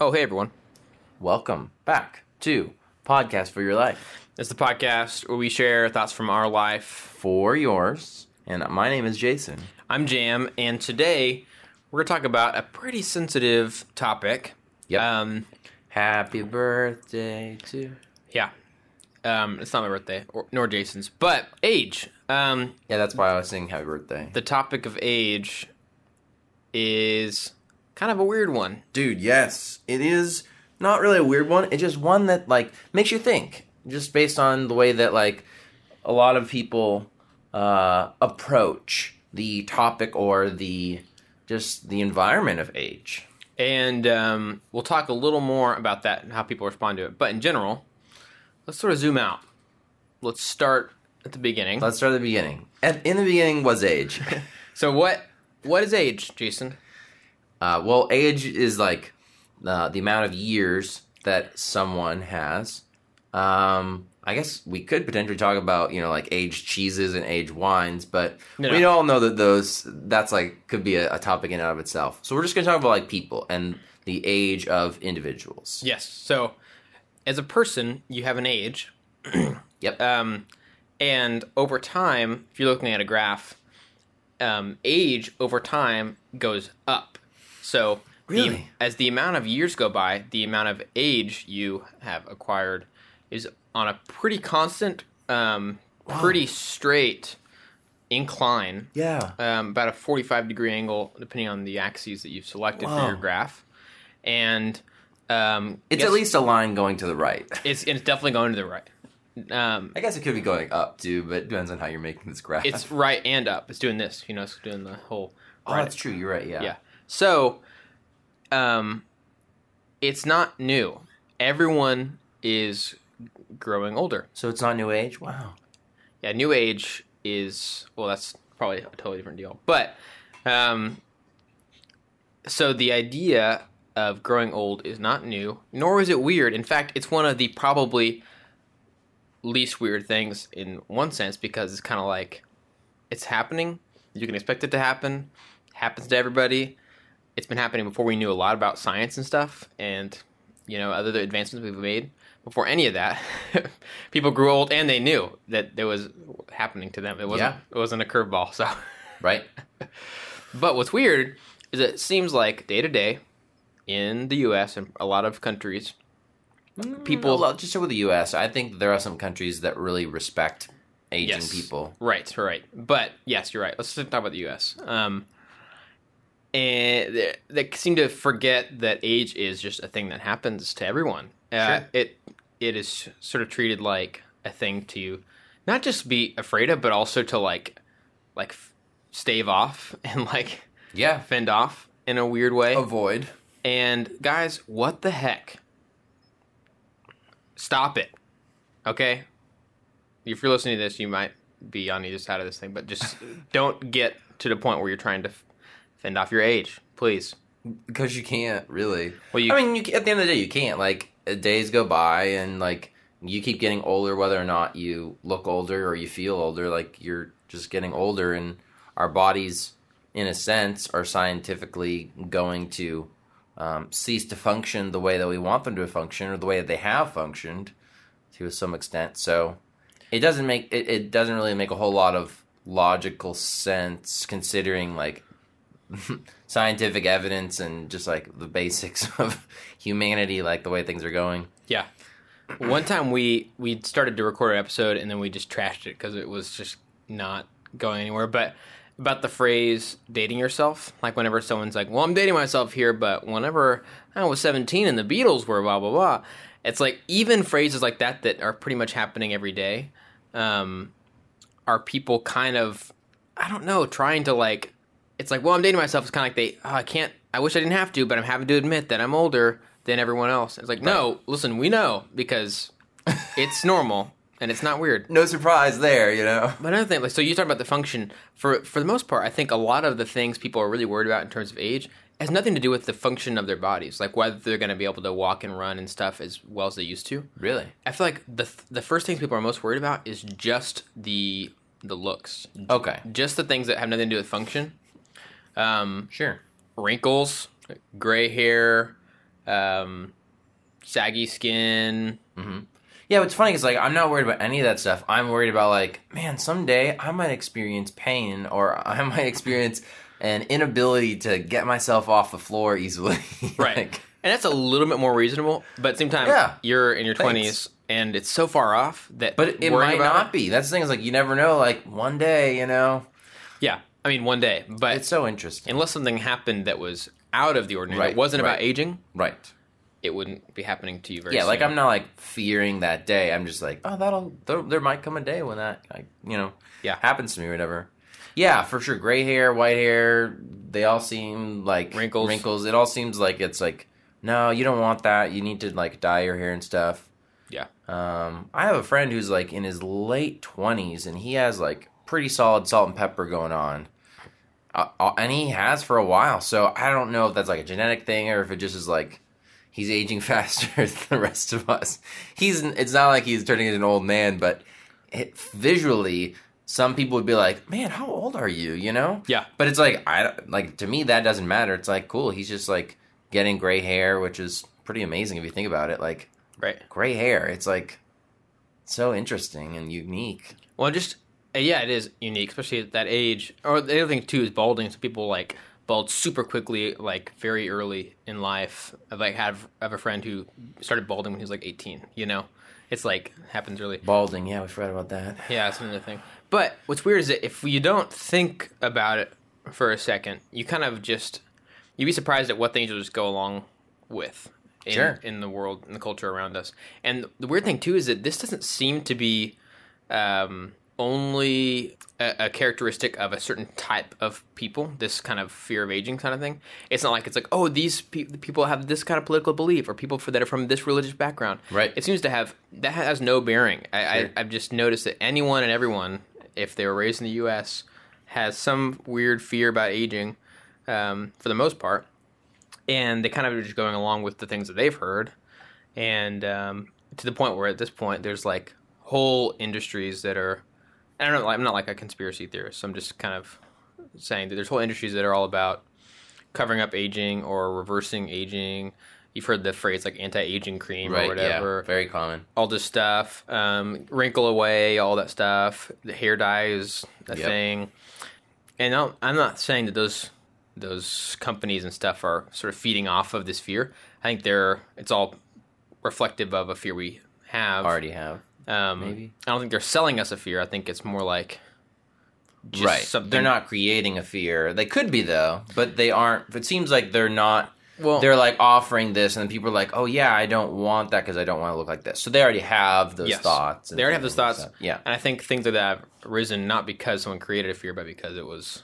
Oh, hey everyone. Welcome back to Podcast for Your Life. It's the podcast where we share thoughts from our life. For yours. And my name is Jason. I'm Jam, and today we're going to talk about a pretty sensitive topic. Yep. Um, Happy birthday to. yeah. Um, it's not my birthday, or, nor Jason's, but age. Um, Yeah, that's why I was saying happy birthday. the topic of age is kind of a weird one. Dude, yes. It is not really a weird one. It's just one that, like, makes you think. Just based on the way that, like, a lot of people uh, approach the topic or the just the environment of age. And um, we'll talk a little more about that and how people respond to it. But in general, let's sort of zoom out. Let's start at the beginning. Let's start at the beginning. At, in the beginning was age. So what what is age, Jason? Uh, well, age is like uh, the amount of years that someone has. Um, I guess we could potentially talk about you know like aged cheeses and aged wines, but No, we all know that those that's like could be a, a topic in and of itself. So we're just gonna talk about like people and the age of individuals. Yes. So as a person, you have an age. Yep. Um, and over time, if you're looking at a graph, um, age over time goes up. So the- Really? as the amount of years go by, the amount of age you have acquired is on a pretty constant, um, pretty straight incline. yeah. um, about a 45 degree angle, depending on the axes that you've selected for your graph. And um, It's guess at least a line going to the right. it's, it's definitely going to the right. Um, I guess it could be going up too, but it depends on how you're making this graph. it's right and up. It's doing this, you know, it's doing the whole. oh, right. that's true. You're right. Yeah. Yeah. So, um, it's not new. Everyone is growing older. So it's not new age. Wow. Yeah, new age is well, that's probably a totally different deal. But um, so the idea of growing old is not new, nor is it weird. In fact, it's one of the probably least weird things in one sense because it's kind of like it's happening. You can expect it to happen. Happens to everybody. It's been happening before we knew a lot about science and stuff, and you know other advancements we've made. Before any of that, people grew old and they knew that there was happening to them. It wasn't. Yeah. It wasn't a curveball. So, Right. but what's weird is it seems like day to day in the U.S. and a lot of countries, People- Well, just with the U.S., I think there are some countries that really respect aging Yes. people. Right, right. But yes, you're right. Let's talk about the U.S. Um, and they, they seem to forget that age is just a thing that happens to everyone. Uh, Sure. It it is sort of treated like a thing to not just be afraid of, but also to like like f- stave off and like Yeah. fend off in a weird way. Avoid. And guys, what the heck? Stop it. Okay? If you're listening to this, you might be on either side of this thing, but just don't get to the point where you're trying to f- fend off your age, please. Because you can't really. Well, you I mean, you, at the end of the day, you can't. Like uh, days go by, and like you keep getting older, whether or not you look older or you feel older. Like you're just getting older, and our bodies, in a sense, are scientifically going to um, cease to function the way that we want them to function, or the way that they have functioned to some extent. So it doesn't make it, it doesn't really make a whole lot of logical sense considering like scientific evidence and just like the basics of humanity, like the way things are going. Yeah. One time we we started to record an episode and then we just trashed it because it was just not going anywhere. But about the phrase "dating yourself," like whenever someone's like, "Well, I'm dating myself here," but whenever I was 17 and the Beatles were blah blah blah, it's like even phrases like that that are pretty much happening every day, um, are people kind of I don't know trying to like. It's like, well, I'm dating myself. It's kind of like they, oh, I can't. I wish I didn't have to, but I'm having to admit that I'm older than everyone else. It's like, no, listen, we know because it's normal and it's not weird. No surprise there, you know. But another thing, like, so you talk about the function. For for the most part, I think a lot of the things people are really worried about in terms of age has nothing to do with the function of their bodies, like whether they're going to be able to walk and run and stuff as well as they used to. Really? I feel like the the first things people are most worried about is just the the looks, Okay. just the things that have nothing to do with function. Um, Sure. wrinkles, gray hair, um, saggy skin. Mm-hmm. Yeah, what's funny is like I'm not worried about any of that stuff. I'm worried about like, man, someday I might experience pain or I might experience an inability to get myself off the floor easily. Right. Like, and that's a little bit more reasonable, but at the same time, Yeah. you're in your. 20s and it's so far off that but it might not be. That's the thing is like you never know. Like one day, you know, Yeah. I mean, one day, but it's so interesting. unless something happened that was out of the ordinary, Right, that wasn't about aging, Right. it wouldn't be happening to you very Yeah, like. I'm not like fearing that day. I'm just like, oh, that'll there, there might come a day when that like, you know Yeah. happens to me or whatever. Yeah, for sure. Gray hair, white hair, they all seem like Wrinkles. Wrinkles. It all seems like it's like no, you don't want that. You need to like dye your hair and stuff. Yeah. Um, I have a friend who's like in his late twenties and he has like pretty solid salt and pepper going on. Uh, uh, and he has for a while. So I don't know if that's like a genetic thing or if it just is like he's aging faster than the rest of us. He's it's not like he's turning into an old man, but it, visually, some people would be like, "Man, how old are you?" You know? Yeah. But it's like I like to me that doesn't matter. It's like cool. He's just like getting gray hair, which is pretty amazing if you think about it. Like Right. gray hair, it's like so interesting and unique. Well, just yeah, it is unique, especially at that age. Or the other thing too is balding. So people like bald super quickly, like very early in life. I like have I have a friend who started balding when he was like 18. You know, it's like happens early. Balding, yeah, we forgot about that. Yeah, that's another thing. But what's weird is that if you don't think about it for a second, you kind of just you'd be surprised at what things you'll just go along with in, Sure. in the world in the culture around us. And the weird thing too is that this doesn't seem to be um, only a, a characteristic of a certain type of people. This kind of fear of aging kind of thing. It's not like it's like oh these pe- people have this kind of political belief or people for, that are from this religious background. Right. It seems to have that has no bearing. I, Sure. I I've just noticed that anyone and everyone, if they were raised in the U.S., has some weird fear about aging, um, for the most part, and they kind of are just going along with the things that they've heard, and um, to the point where at this point there's like whole industries that are. I don't know. I'm not like a conspiracy theorist. I'm just kind of saying that there's whole industries that are all about covering up aging or reversing aging. You've heard the phrase like anti-aging cream or Right, whatever yeah, very common. all this stuff, um, wrinkle away, all that stuff. The hair dye is a Yep. thing, and I'm I'm not saying that those those companies and stuff are sort of feeding off of this fear. I think they're it's all reflective of a fear we have. Already have. um, maybe. I don't think they're selling us a fear. I think it's more like just right. something. They're not creating a fear. They could be though, but they aren't. It seems like they're not. Well, they're like offering this, and then people are like, "Oh yeah, I don't want that because I don't want to look like this." So they already have those Yes. thoughts. They already have those thoughts. yeah. And I think things like that have risen not because someone created a fear, but because it was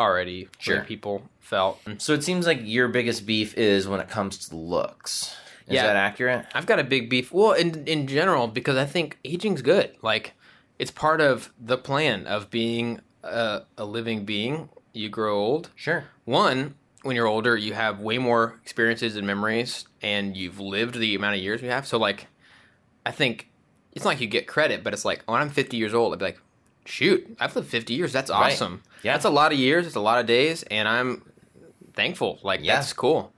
already Sure. people felt. So it seems like your biggest beef is when it comes to looks. Is Yeah. that accurate? I've got a big beef. Well, in in general, because I think aging's good. Like it's part of the plan of being a, a living being. You grow old. Sure. One, when you're older, you have way more experiences and memories, and you've lived the amount of years you have. So, like, I think it's not like you get credit, but it's like when I'm 50 years old, I'd be like, shoot, I've lived 50 years. That's Right. awesome. Yeah. That's a lot of years. It's a lot of days, and I'm thankful. Like, Yeah. that's cool.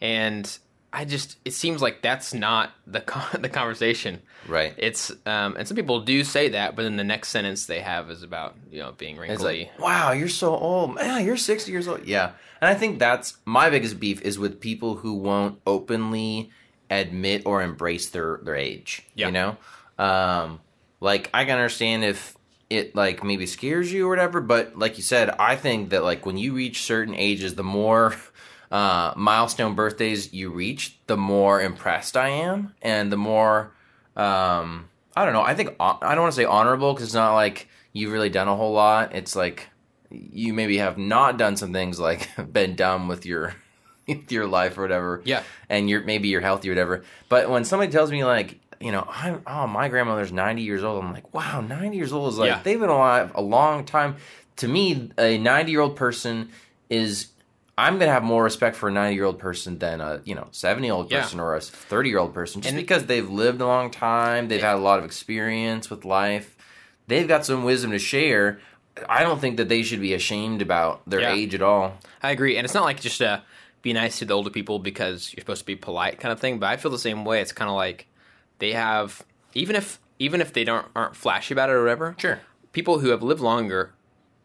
And I just, it seems like that's not the con- the conversation. Right. It's, um, and some people do say that, but then the next sentence they have is about, you know, being It's like, wow, you're so old. Man, you're 60 years old. Yeah. And I think that's my biggest beef is with people who won't openly admit or embrace their, their age. Yeah. You know? Um, like, I can understand if it, like, maybe scares you or whatever, but like you said, I think that, like, when you reach certain ages, the more. Uh, milestone birthdays you reach, the more impressed I am, and the more um i don't know i think i don't want to say honorable because it's not like you've really done a whole lot it's like you maybe have not done some things like been dumb with your with your life or whatever Yeah. and you're maybe you're healthy or whatever but when somebody tells me like you know i'm oh my grandmother's 90 years old i'm like wow 90 years old is like Yeah. they've been alive a long time to me a 90 year old person is I'm gonna have more respect for a 90 year old person than a you know 70 year old Yeah. person or a 30 year old person, just And- because they've lived a long time, they've had a lot of experience with life, they've got some wisdom to share. I don't think that they should be ashamed about their Yeah. age at all. I agree, and it's not like just a be nice to the older people because you're supposed to be polite kind of thing. But I feel the same way. It's kind of like they have even if even if they don't aren't flashy about it or whatever. Sure. People who have lived longer,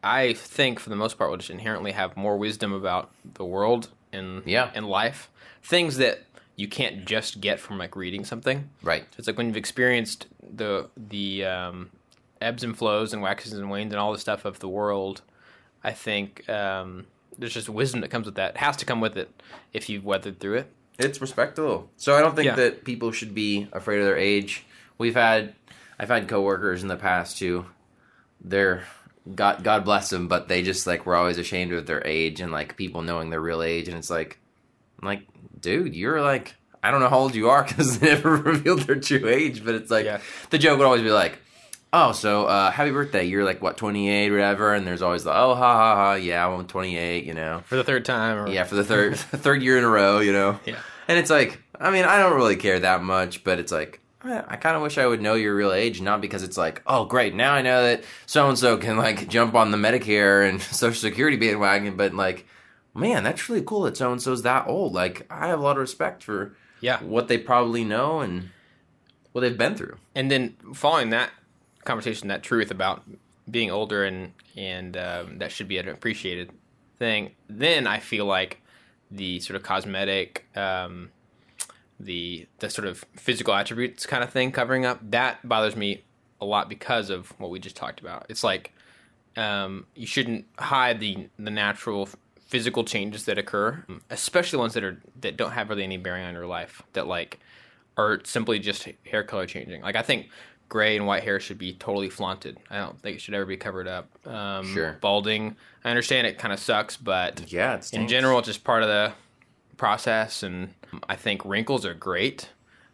I think for the most part will just inherently have more wisdom about the world and Yeah. and life. Things that you can't just get from like reading something. Right. It's like when you've experienced the the um, ebbs and flows and waxes and wanes and all the stuff of the world. I think um, there's just wisdom that comes with that. It has to come with it if you've weathered through it. It's respectable. So I don't think Yeah. that people should be afraid of their age. We've had, I've had coworkers in the past who, they're God, God bless them, but they just like were always ashamed of their age and like people knowing their real age, and it's like, I'm like, dude, you're like, I don't know how old you are because they never revealed their true age, but it's like Yeah. the joke would always be like. Oh, so uh, happy birthday! You're like what, 28, whatever, and there's always the oh, ha ha ha, yeah, I'm 28, you know. For the third time, or, Yeah, for the third third year in a row, you know. Yeah. And it's like, I mean, I don't really care that much, but it's like, I, I kind of wish I would know your real age, not because it's like, oh, great, now I know that so and so can like jump on the Medicare and Social Security bandwagon, but like, man, that's really cool that so and so's that old. Like, I have a lot of respect for yeah. what they probably know and what they've been through. And then following that conversation, that truth about being older and and um, that should be an appreciated thing. Then I feel like the sort of cosmetic, um, the the sort of physical attributes kind of thing covering up that bothers me a lot because of what we just talked about. It's like um, you shouldn't hide the the natural physical changes that occur, especially ones that are that don't have really any bearing on your life. That like are simply just hair color changing. Like I think gray and white hair should be totally flaunted. I don't think it should ever be covered up. Um, Sure. Balding, I understand it kind of sucks, but Yeah, it's in general, it's just part of the process. And I think wrinkles are great.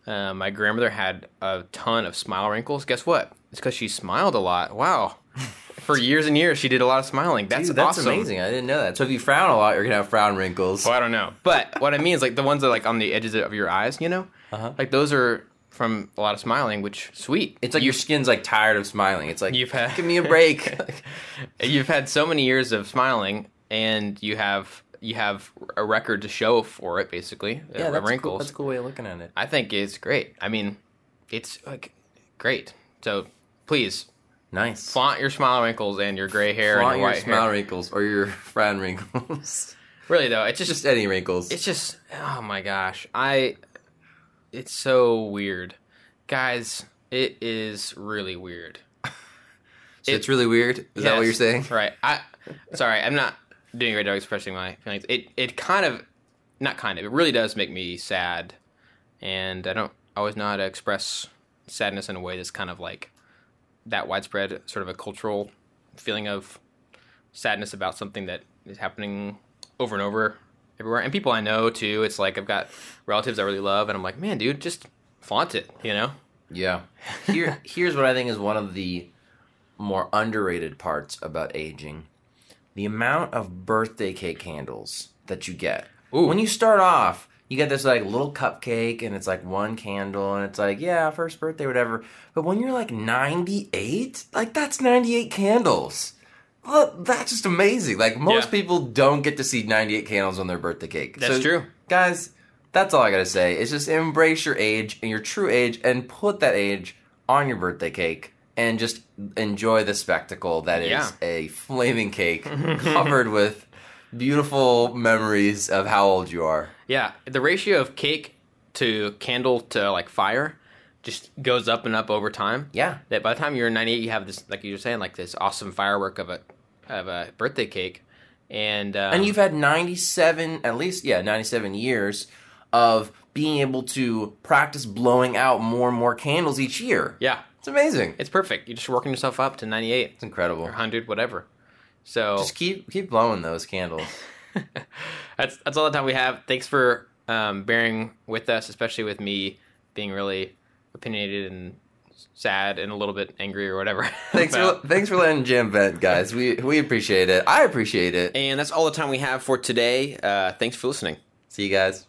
Uh, my grandmother had a ton of smile wrinkles. Guess what? It's because she smiled a lot. Wow. For years and years, she did a lot of smiling. That's, Dude, that's awesome. amazing. I didn't know that. So if you frown a lot, you're gonna have frown wrinkles. Well, I don't know, but what I mean is like the ones that are like on the edges of your eyes. You know, Uh-huh. like those are from a lot of smiling. Which sweet. It's like your skin's like tired of smiling. It's like You've had- give me a break. you've had so many years of smiling, and you have you have a record to show for it. Basically, uh, yeah, that's wrinkles. Cool. That's a cool way of looking at it. I think it's great. I mean, it's like great. So please Nice. flaunt your smile wrinkles and your gray hair Flaunt and your your smile hair. wrinkles or your frown wrinkles. Really though, it's just, Just any wrinkles. it's just oh my gosh, I it's so weird, guys. It is really weird. So it's really weird. Is that what you're saying? Right. I sorry, I'm not doing a great job expressing my feelings. It it kind of not kind of, it really does make me sad. And I don't always know how to express sadness in a way that's kind of like that widespread sort of a cultural feeling of sadness about something that is happening over and over everywhere. And people I know too, it's like I've got relatives I really love and I'm like, "Man, dude, just flaunt it," you know? Yeah. Here, here's what I think is one of the more underrated parts about aging: the amount of birthday cake candles that you get. Ooh. When you start off, you get this like little cupcake, and it's like one candle, and it's like yeah, first birthday, whatever. But when you're like 98, like that's 98 candles. Look, that's just amazing. Like most Yeah. people don't get to see 98 candles on their birthday cake. That's So, true. guys. That's all I gotta say. Is just embrace your age and your true age, and put that age on your birthday cake, and just enjoy the spectacle that is Yeah. a flaming cake covered with beautiful memories of how old you are. Yeah, the ratio of cake to candle to like fire just goes up and up over time. Yeah, That by the time you're 98, you have this, like you were saying, like this awesome firework of a of a birthday cake, and um, and you've had 97 at least yeah 97 years of being able to practice blowing out more and more candles each year yeah, it's amazing it's perfect. You're just working yourself up to 98 it's incredible or 100, whatever. So just keep keep blowing those candles that's that's all the time we have. Thanks for um, bearing with us, especially with me being really opinionated and sad and a little bit angry or whatever. thanks for thanks for letting jim vent guys we we appreciate it i appreciate it And that's all the time we have for today. Uh, thanks for listening. see you guys